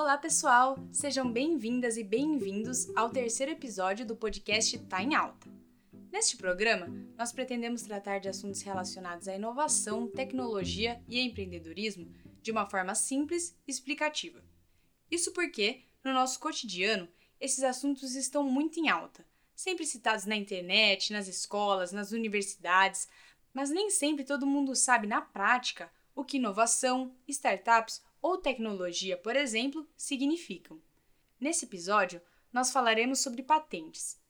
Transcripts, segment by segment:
Olá, pessoal! Sejam bem-vindas e bem-vindos ao terceiro episódio do podcast Tá em Alta. Neste programa, nós pretendemos tratar de assuntos relacionados à inovação, tecnologia e empreendedorismo de uma forma simples e explicativa. Isso porque, no nosso cotidiano, esses assuntos estão muito em alta, sempre citados na internet, nas escolas, nas universidades, mas nem sempre todo mundo sabe na prática o que inovação, startups ou tecnologia, por exemplo, significam. Nesse episódio, nós falaremos sobre patentes.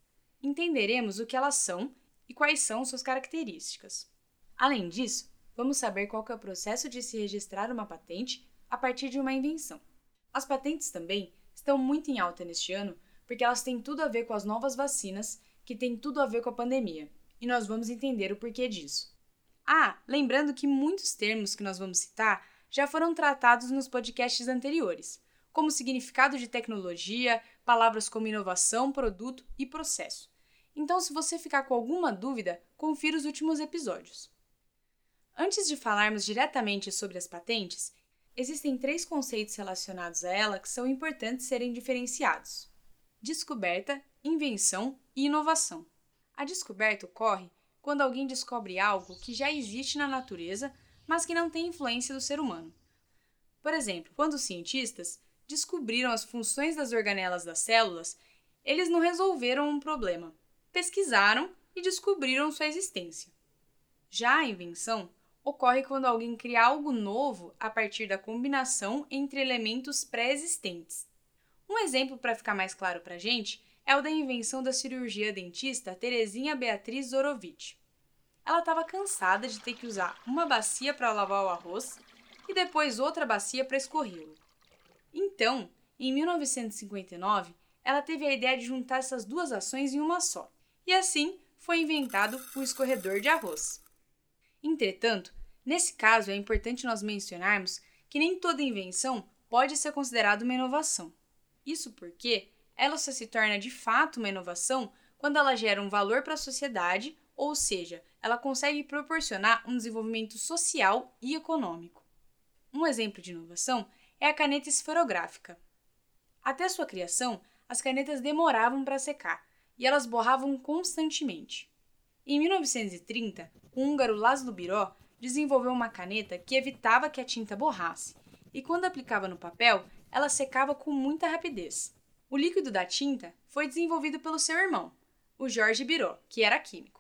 Entenderemos o que elas são e quais são suas características. Além disso, vamos saber qual é o processo de se registrar uma patente a partir de uma invenção. As patentes também estão muito em alta neste ano porque elas têm tudo a ver com as novas vacinas, que têm tudo a ver com a pandemia, e nós vamos entender o porquê disso. Ah, lembrando que muitos termos que nós vamos citar já foram tratados nos podcasts anteriores, como significado de tecnologia, palavras como inovação, produto e processo. Então, se você ficar com alguma dúvida, confira os últimos episódios. Antes de falarmos diretamente sobre as patentes, existem três conceitos relacionados a ela que são importantes serem diferenciados: descoberta, invenção e inovação. A descoberta ocorre quando alguém descobre algo que já existe na natureza mas que não tem influência do ser humano. Por exemplo, quando os cientistas descobriram as funções das organelas das células, eles não resolveram um problema, pesquisaram e descobriram sua existência. Já a invenção ocorre quando alguém cria algo novo a partir da combinação entre elementos pré-existentes. Um exemplo para ficar mais claro para a gente é o da invenção da cirurgia dentista Terezinha Beatriz Zorovich ela estava cansada de ter que usar uma bacia para lavar o arroz e depois outra bacia para escorrê-lo. Então, em 1959, ela teve a ideia de juntar essas duas ações em uma só, e assim foi inventado o escorredor de arroz. Entretanto, nesse caso é importante nós mencionarmos que nem toda invenção pode ser considerada uma inovação. Isso porque ela só se torna de fato uma inovação quando ela gera um valor para a sociedade ou seja, ela consegue proporcionar um desenvolvimento social e econômico. Um exemplo de inovação é a caneta esferográfica. Até sua criação, as canetas demoravam para secar e elas borravam constantemente. Em 1930, o húngaro Laszlo Biró desenvolveu uma caneta que evitava que a tinta borrasse e, quando aplicava no papel, ela secava com muita rapidez. O líquido da tinta foi desenvolvido pelo seu irmão, o Jorge Biró, que era químico.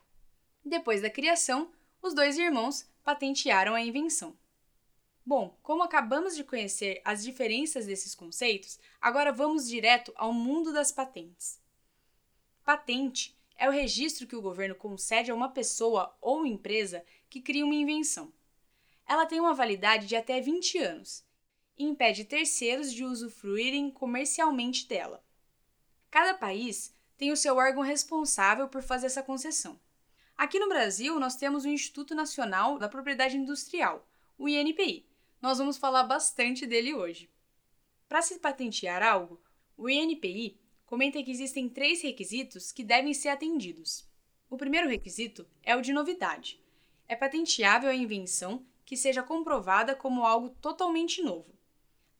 Depois da criação, os dois irmãos patentearam a invenção. Bom, como acabamos de conhecer as diferenças desses conceitos, agora vamos direto ao mundo das patentes. Patente é o registro que o governo concede a uma pessoa ou empresa que cria uma invenção. Ela tem uma validade de até 20 anos e impede terceiros de usufruírem comercialmente dela. Cada país tem o seu órgão responsável por fazer essa concessão. Aqui no Brasil, nós temos o Instituto Nacional da Propriedade Industrial, o INPI. Nós vamos falar bastante dele hoje. Para se patentear algo, o INPI comenta que existem três requisitos que devem ser atendidos. O primeiro requisito é o de novidade. É patenteável a invenção que seja comprovada como algo totalmente novo.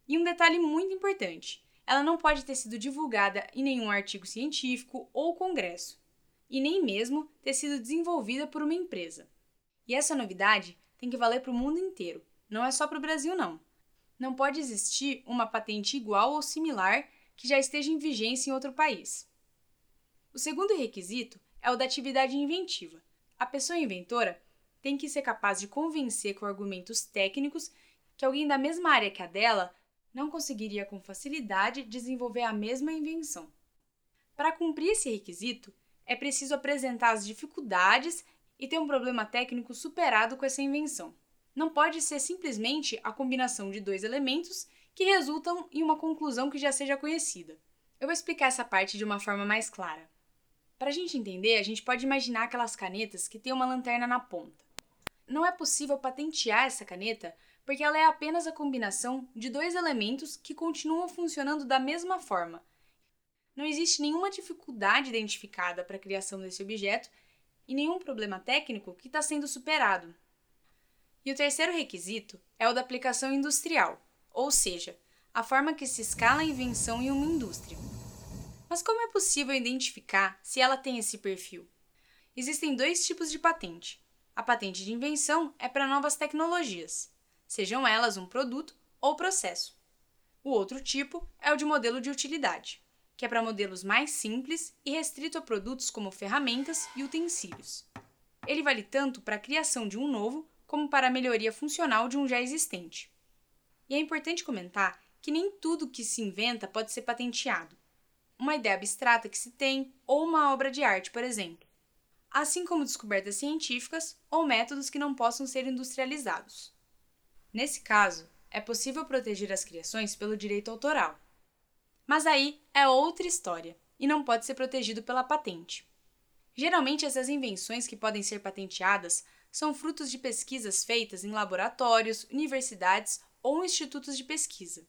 E um detalhe muito importante: ela não pode ter sido divulgada em nenhum artigo científico ou congresso e nem mesmo ter sido desenvolvida por uma empresa. E essa novidade tem que valer para o mundo inteiro, não é só para o Brasil, não. Não pode existir uma patente igual ou similar que já esteja em vigência em outro país. O segundo requisito é o da atividade inventiva. A pessoa inventora tem que ser capaz de convencer com argumentos técnicos que alguém da mesma área que a dela não conseguiria com facilidade desenvolver a mesma invenção. Para cumprir esse requisito, é preciso apresentar as dificuldades e ter um problema técnico superado com essa invenção. Não pode ser simplesmente a combinação de dois elementos que resultam em uma conclusão que já seja conhecida. Eu vou explicar essa parte de uma forma mais clara. Para a gente entender, a gente pode imaginar aquelas canetas que têm uma lanterna na ponta. Não é possível patentear essa caneta porque ela é apenas a combinação de dois elementos que continuam funcionando da mesma forma, não existe nenhuma dificuldade identificada para a criação desse objeto e nenhum problema técnico que está sendo superado. E o terceiro requisito é o da aplicação industrial, ou seja, a forma que se escala a invenção em uma indústria. Mas como é possível identificar se ela tem esse perfil? Existem dois tipos de patente. A patente de invenção é para novas tecnologias, sejam elas um produto ou processo. O outro tipo é o de modelo de utilidade, que é para modelos mais simples e restrito a produtos como ferramentas e utensílios. Ele vale tanto para a criação de um novo como para a melhoria funcional de um já existente. E é importante comentar que nem tudo que se inventa pode ser patenteado. Uma ideia abstrata que se tem ou uma obra de arte, por exemplo. Assim como descobertas científicas ou métodos que não possam ser industrializados. Nesse caso, é possível proteger as criações pelo direito autoral. Mas aí é outra história e não pode ser protegido pela patente. Geralmente, essas invenções que podem ser patenteadas são frutos de pesquisas feitas em laboratórios, universidades ou institutos de pesquisa.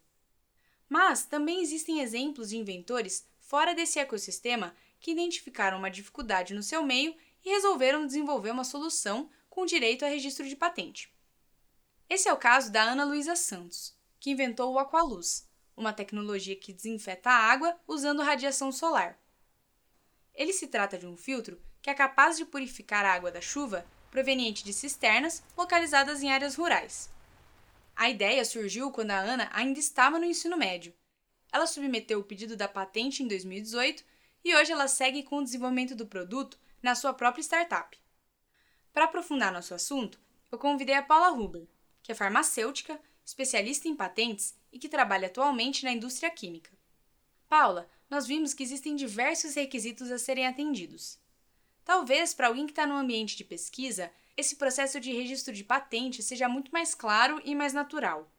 Mas também existem exemplos de inventores fora desse ecossistema que identificaram uma dificuldade no seu meio e resolveram desenvolver uma solução com direito a registro de patente. Esse é o caso da Ana Luísa Santos, que inventou o Aqualuz, uma tecnologia que desinfeta a água usando radiação solar. Ele se trata de um filtro que é capaz de purificar a água da chuva proveniente de cisternas localizadas em áreas rurais. A ideia surgiu quando a Ana ainda estava no ensino médio. Ela submeteu o pedido da patente em 2018 e hoje ela segue com o desenvolvimento do produto na sua própria startup. Para aprofundar nosso assunto, eu convidei a Paula Huber, que é farmacêutica, especialista em patentes e que trabalha atualmente na indústria química. Paula, nós vimos que existem diversos requisitos a serem atendidos. Talvez para alguém que está no ambiente de pesquisa, esse processo de registro de patente seja muito mais claro e mais natural.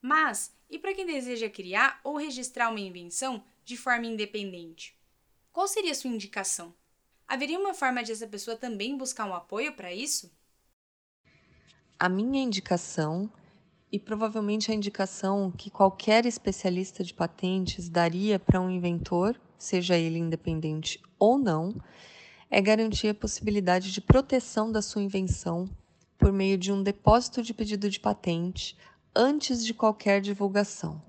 Mas, e para quem deseja criar ou registrar uma invenção de forma independente? Qual seria a sua indicação? Haveria uma forma de essa pessoa também buscar um apoio para isso? A minha indicação, e provavelmente a indicação que qualquer especialista de patentes daria para um inventor, seja ele independente ou não, é garantir a possibilidade de proteção da sua invenção por meio de um depósito de pedido de patente antes de qualquer divulgação.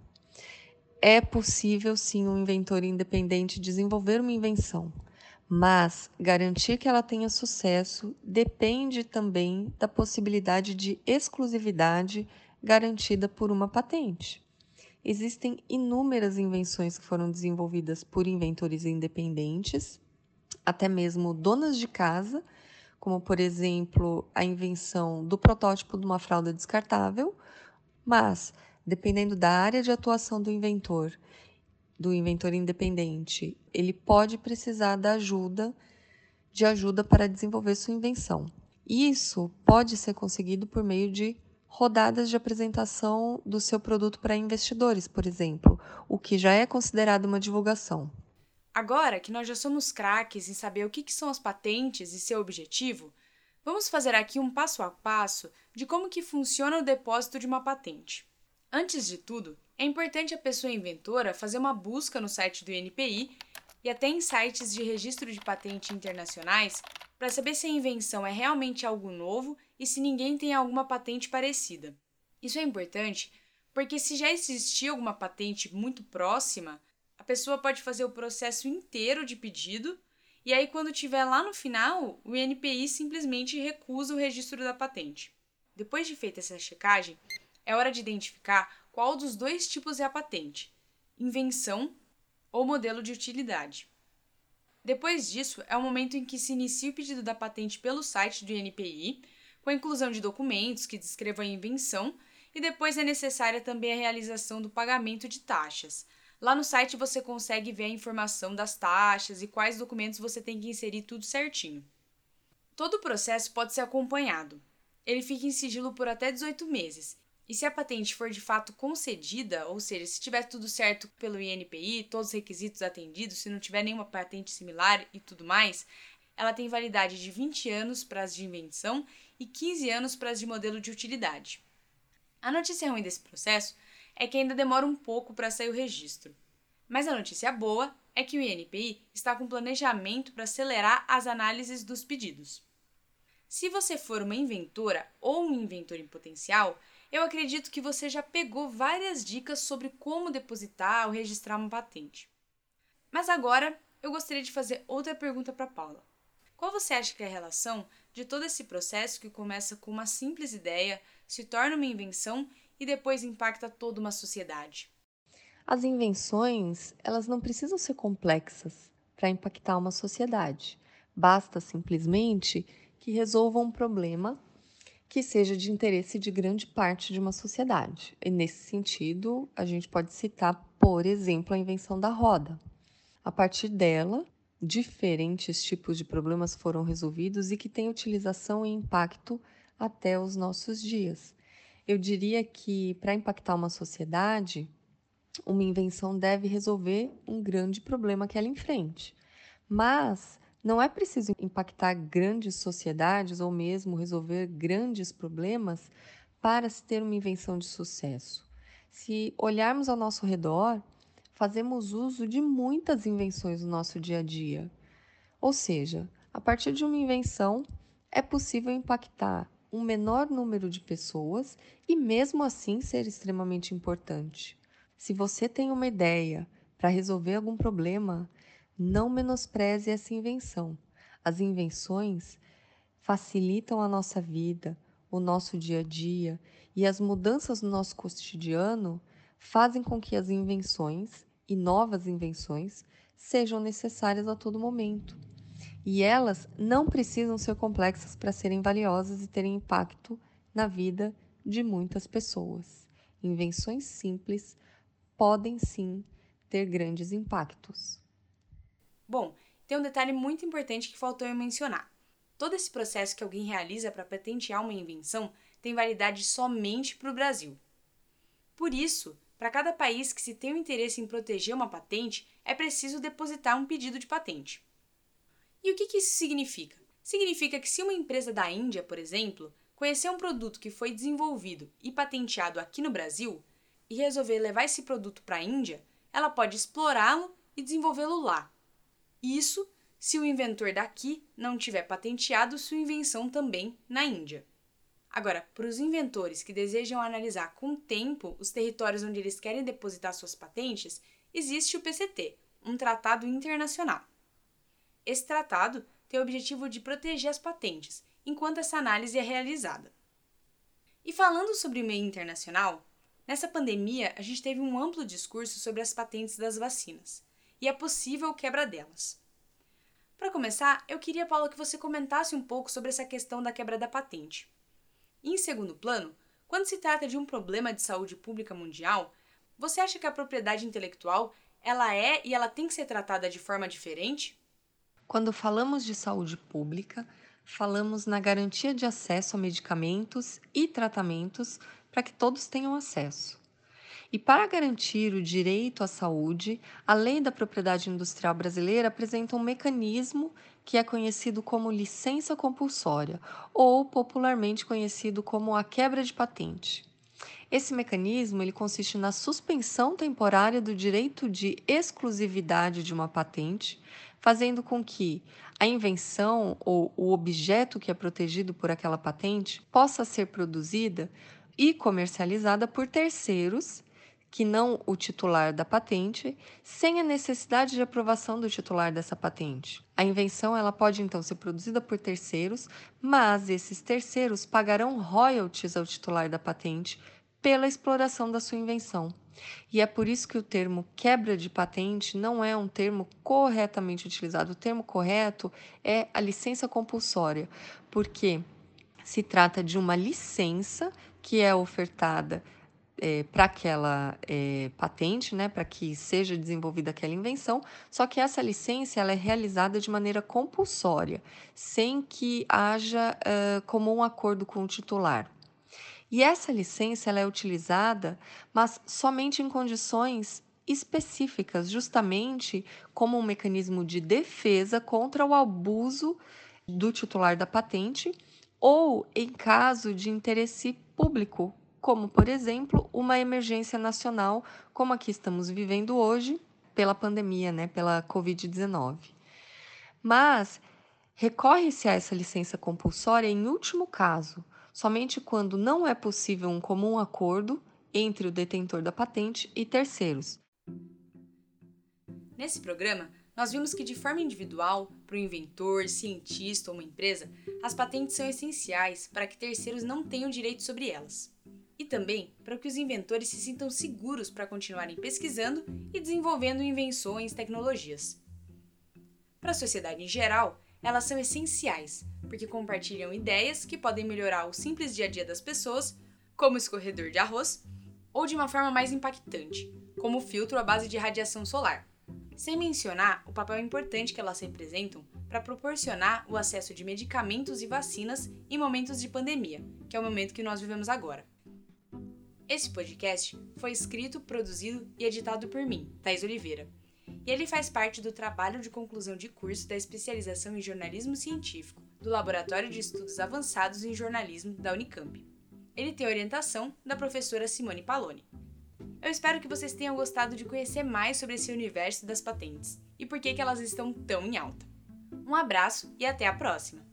É possível, sim, um inventor independente desenvolver uma invenção, mas garantir que ela tenha sucesso depende também da possibilidade de exclusividade garantida por uma patente. Existem inúmeras invenções que foram desenvolvidas por inventores independentes, até mesmo donas de casa, como por exemplo a invenção do protótipo de uma fralda descartável, mas dependendo da área de atuação do inventor do inventor independente, ele pode precisar da ajuda de ajuda para desenvolver sua invenção. Isso pode ser conseguido por meio de rodadas de apresentação do seu produto para investidores, por exemplo, o que já é considerado uma divulgação. Agora que nós já somos craques em saber o que são as patentes e seu objetivo, vamos fazer aqui um passo a passo de como que funciona o depósito de uma patente. Antes de tudo, é importante a pessoa inventora fazer uma busca no site do INPI e até em sites de registro de patente internacionais para saber se a invenção é realmente algo novo e se ninguém tem alguma patente parecida. Isso é importante porque, se já existir alguma patente muito próxima, a pessoa pode fazer o processo inteiro de pedido e aí, quando tiver lá no final, o INPI simplesmente recusa o registro da patente. Depois de feita essa checagem, é hora de identificar qual dos dois tipos é a patente: invenção ou modelo de utilidade. Depois disso, é o momento em que se inicia o pedido da patente pelo site do INPI, com a inclusão de documentos que descrevam a invenção, e depois é necessária também a realização do pagamento de taxas. Lá no site você consegue ver a informação das taxas e quais documentos você tem que inserir tudo certinho. Todo o processo pode ser acompanhado. Ele fica em sigilo por até 18 meses e se a patente for de fato concedida, ou seja, se tiver tudo certo pelo INPI, todos os requisitos atendidos, se não tiver nenhuma patente similar e tudo mais, ela tem validade de 20 anos para as de invenção e 15 anos para as de modelo de utilidade. A notícia ruim desse processo é que ainda demora um pouco para sair o registro. Mas a notícia boa é que o INPI está com planejamento para acelerar as análises dos pedidos. Se você for uma inventora ou um inventor em potencial, eu acredito que você já pegou várias dicas sobre como depositar ou registrar uma patente. Mas agora eu gostaria de fazer outra pergunta para Paula. Qual você acha que é a relação de todo esse processo que começa com uma simples ideia, se torna uma invenção e depois impacta toda uma sociedade? As invenções, elas não precisam ser complexas para impactar uma sociedade. Basta simplesmente que resolvam um problema que seja de interesse de grande parte de uma sociedade. E nesse sentido, a gente pode citar, por exemplo, a invenção da roda. A partir dela, diferentes tipos de problemas foram resolvidos e que têm utilização e impacto até os nossos dias. Eu diria que para impactar uma sociedade, uma invenção deve resolver um grande problema que ela enfrente. Mas não é preciso impactar grandes sociedades ou mesmo resolver grandes problemas para se ter uma invenção de sucesso. Se olharmos ao nosso redor, fazemos uso de muitas invenções no nosso dia a dia. Ou seja, a partir de uma invenção, é possível impactar um menor número de pessoas e, mesmo assim, ser extremamente importante. Se você tem uma ideia para resolver algum problema, não menospreze essa invenção. As invenções facilitam a nossa vida, o nosso dia a dia e as mudanças no nosso cotidiano fazem com que as invenções e novas invenções sejam necessárias a todo momento. E elas não precisam ser complexas para serem valiosas e terem impacto na vida de muitas pessoas. Invenções simples podem sim ter grandes impactos. Bom, tem um detalhe muito importante que faltou eu mencionar. Todo esse processo que alguém realiza para patentear uma invenção tem validade somente para o Brasil. Por isso, para cada país que se tem o interesse em proteger uma patente, é preciso depositar um pedido de patente. E o que, que isso significa? Significa que se uma empresa da Índia, por exemplo, conhecer um produto que foi desenvolvido e patenteado aqui no Brasil e resolver levar esse produto para a Índia, ela pode explorá-lo e desenvolvê-lo lá, isso se o inventor daqui não tiver patenteado sua invenção também na Índia. Agora, para os inventores que desejam analisar com tempo os territórios onde eles querem depositar suas patentes, existe o PCT, um tratado internacional. Esse tratado tem o objetivo de proteger as patentes enquanto essa análise é realizada. E falando sobre meio internacional, nessa pandemia a gente teve um amplo discurso sobre as patentes das vacinas e a possível quebra delas. Para começar, eu queria, Paula, que você comentasse um pouco sobre essa questão da quebra da patente. Em segundo plano, quando se trata de um problema de saúde pública mundial, você acha que a propriedade intelectual ela é e ela tem que ser tratada de forma diferente? Quando falamos de saúde pública, falamos na garantia de acesso a medicamentos e tratamentos para que todos tenham acesso. E para garantir o direito à saúde, a Lei da Propriedade Industrial Brasileira apresenta um mecanismo que é conhecido como licença compulsória, ou popularmente conhecido como a quebra de patente. Esse mecanismo ele consiste na suspensão temporária do direito de exclusividade de uma patente, fazendo com que a invenção ou o objeto que é protegido por aquela patente possa ser produzida e comercializada por terceiros que não o titular da patente, sem a necessidade de aprovação do titular dessa patente. A invenção ela pode então ser produzida por terceiros, mas esses terceiros pagarão royalties ao titular da patente pela exploração da sua invenção. E é por isso que o termo quebra de patente não é um termo corretamente utilizado. O termo correto é a licença compulsória, porque se trata de uma licença que é ofertada é, para aquela é, patente, né, para que seja desenvolvida aquela invenção, só que essa licença ela é realizada de maneira compulsória, sem que haja uh, comum acordo com o titular. E essa licença ela é utilizada, mas somente em condições específicas, justamente como um mecanismo de defesa contra o abuso do titular da patente ou em caso de interesse público como, por exemplo, uma emergência nacional, como a que estamos vivendo hoje, pela pandemia, né, pela Covid-19. Mas Recorre-se a essa licença compulsória em último caso, somente quando não é possível um comum acordo entre o detentor da patente e terceiros. Nesse programa, nós vimos que, de forma individual, para o inventor, cientista ou uma empresa, as patentes são essenciais para que terceiros não tenham direito sobre elas. E também para que os inventores se sintam seguros para continuarem pesquisando e desenvolvendo invenções e tecnologias. Para a sociedade em geral, elas são essenciais, porque compartilham ideias que podem melhorar o simples dia a dia das pessoas, como escorredor de arroz, ou de uma forma mais impactante, como o filtro à base de radiação solar. Sem mencionar o papel importante que elas representam para proporcionar o acesso de medicamentos e vacinas em momentos de pandemia, que é o momento que nós vivemos agora. Esse podcast foi escrito, produzido e editado por mim, Thais Oliveira e ele faz parte do trabalho de conclusão de curso da especialização em jornalismo científico do Laboratório de Estudos Avançados em Jornalismo da Unicamp. Ele tem orientação da professora Simone Paloni. Eu espero que vocês tenham gostado de conhecer mais sobre esse universo das patentes e por que, que elas estão tão em alta. Um abraço e até a próxima!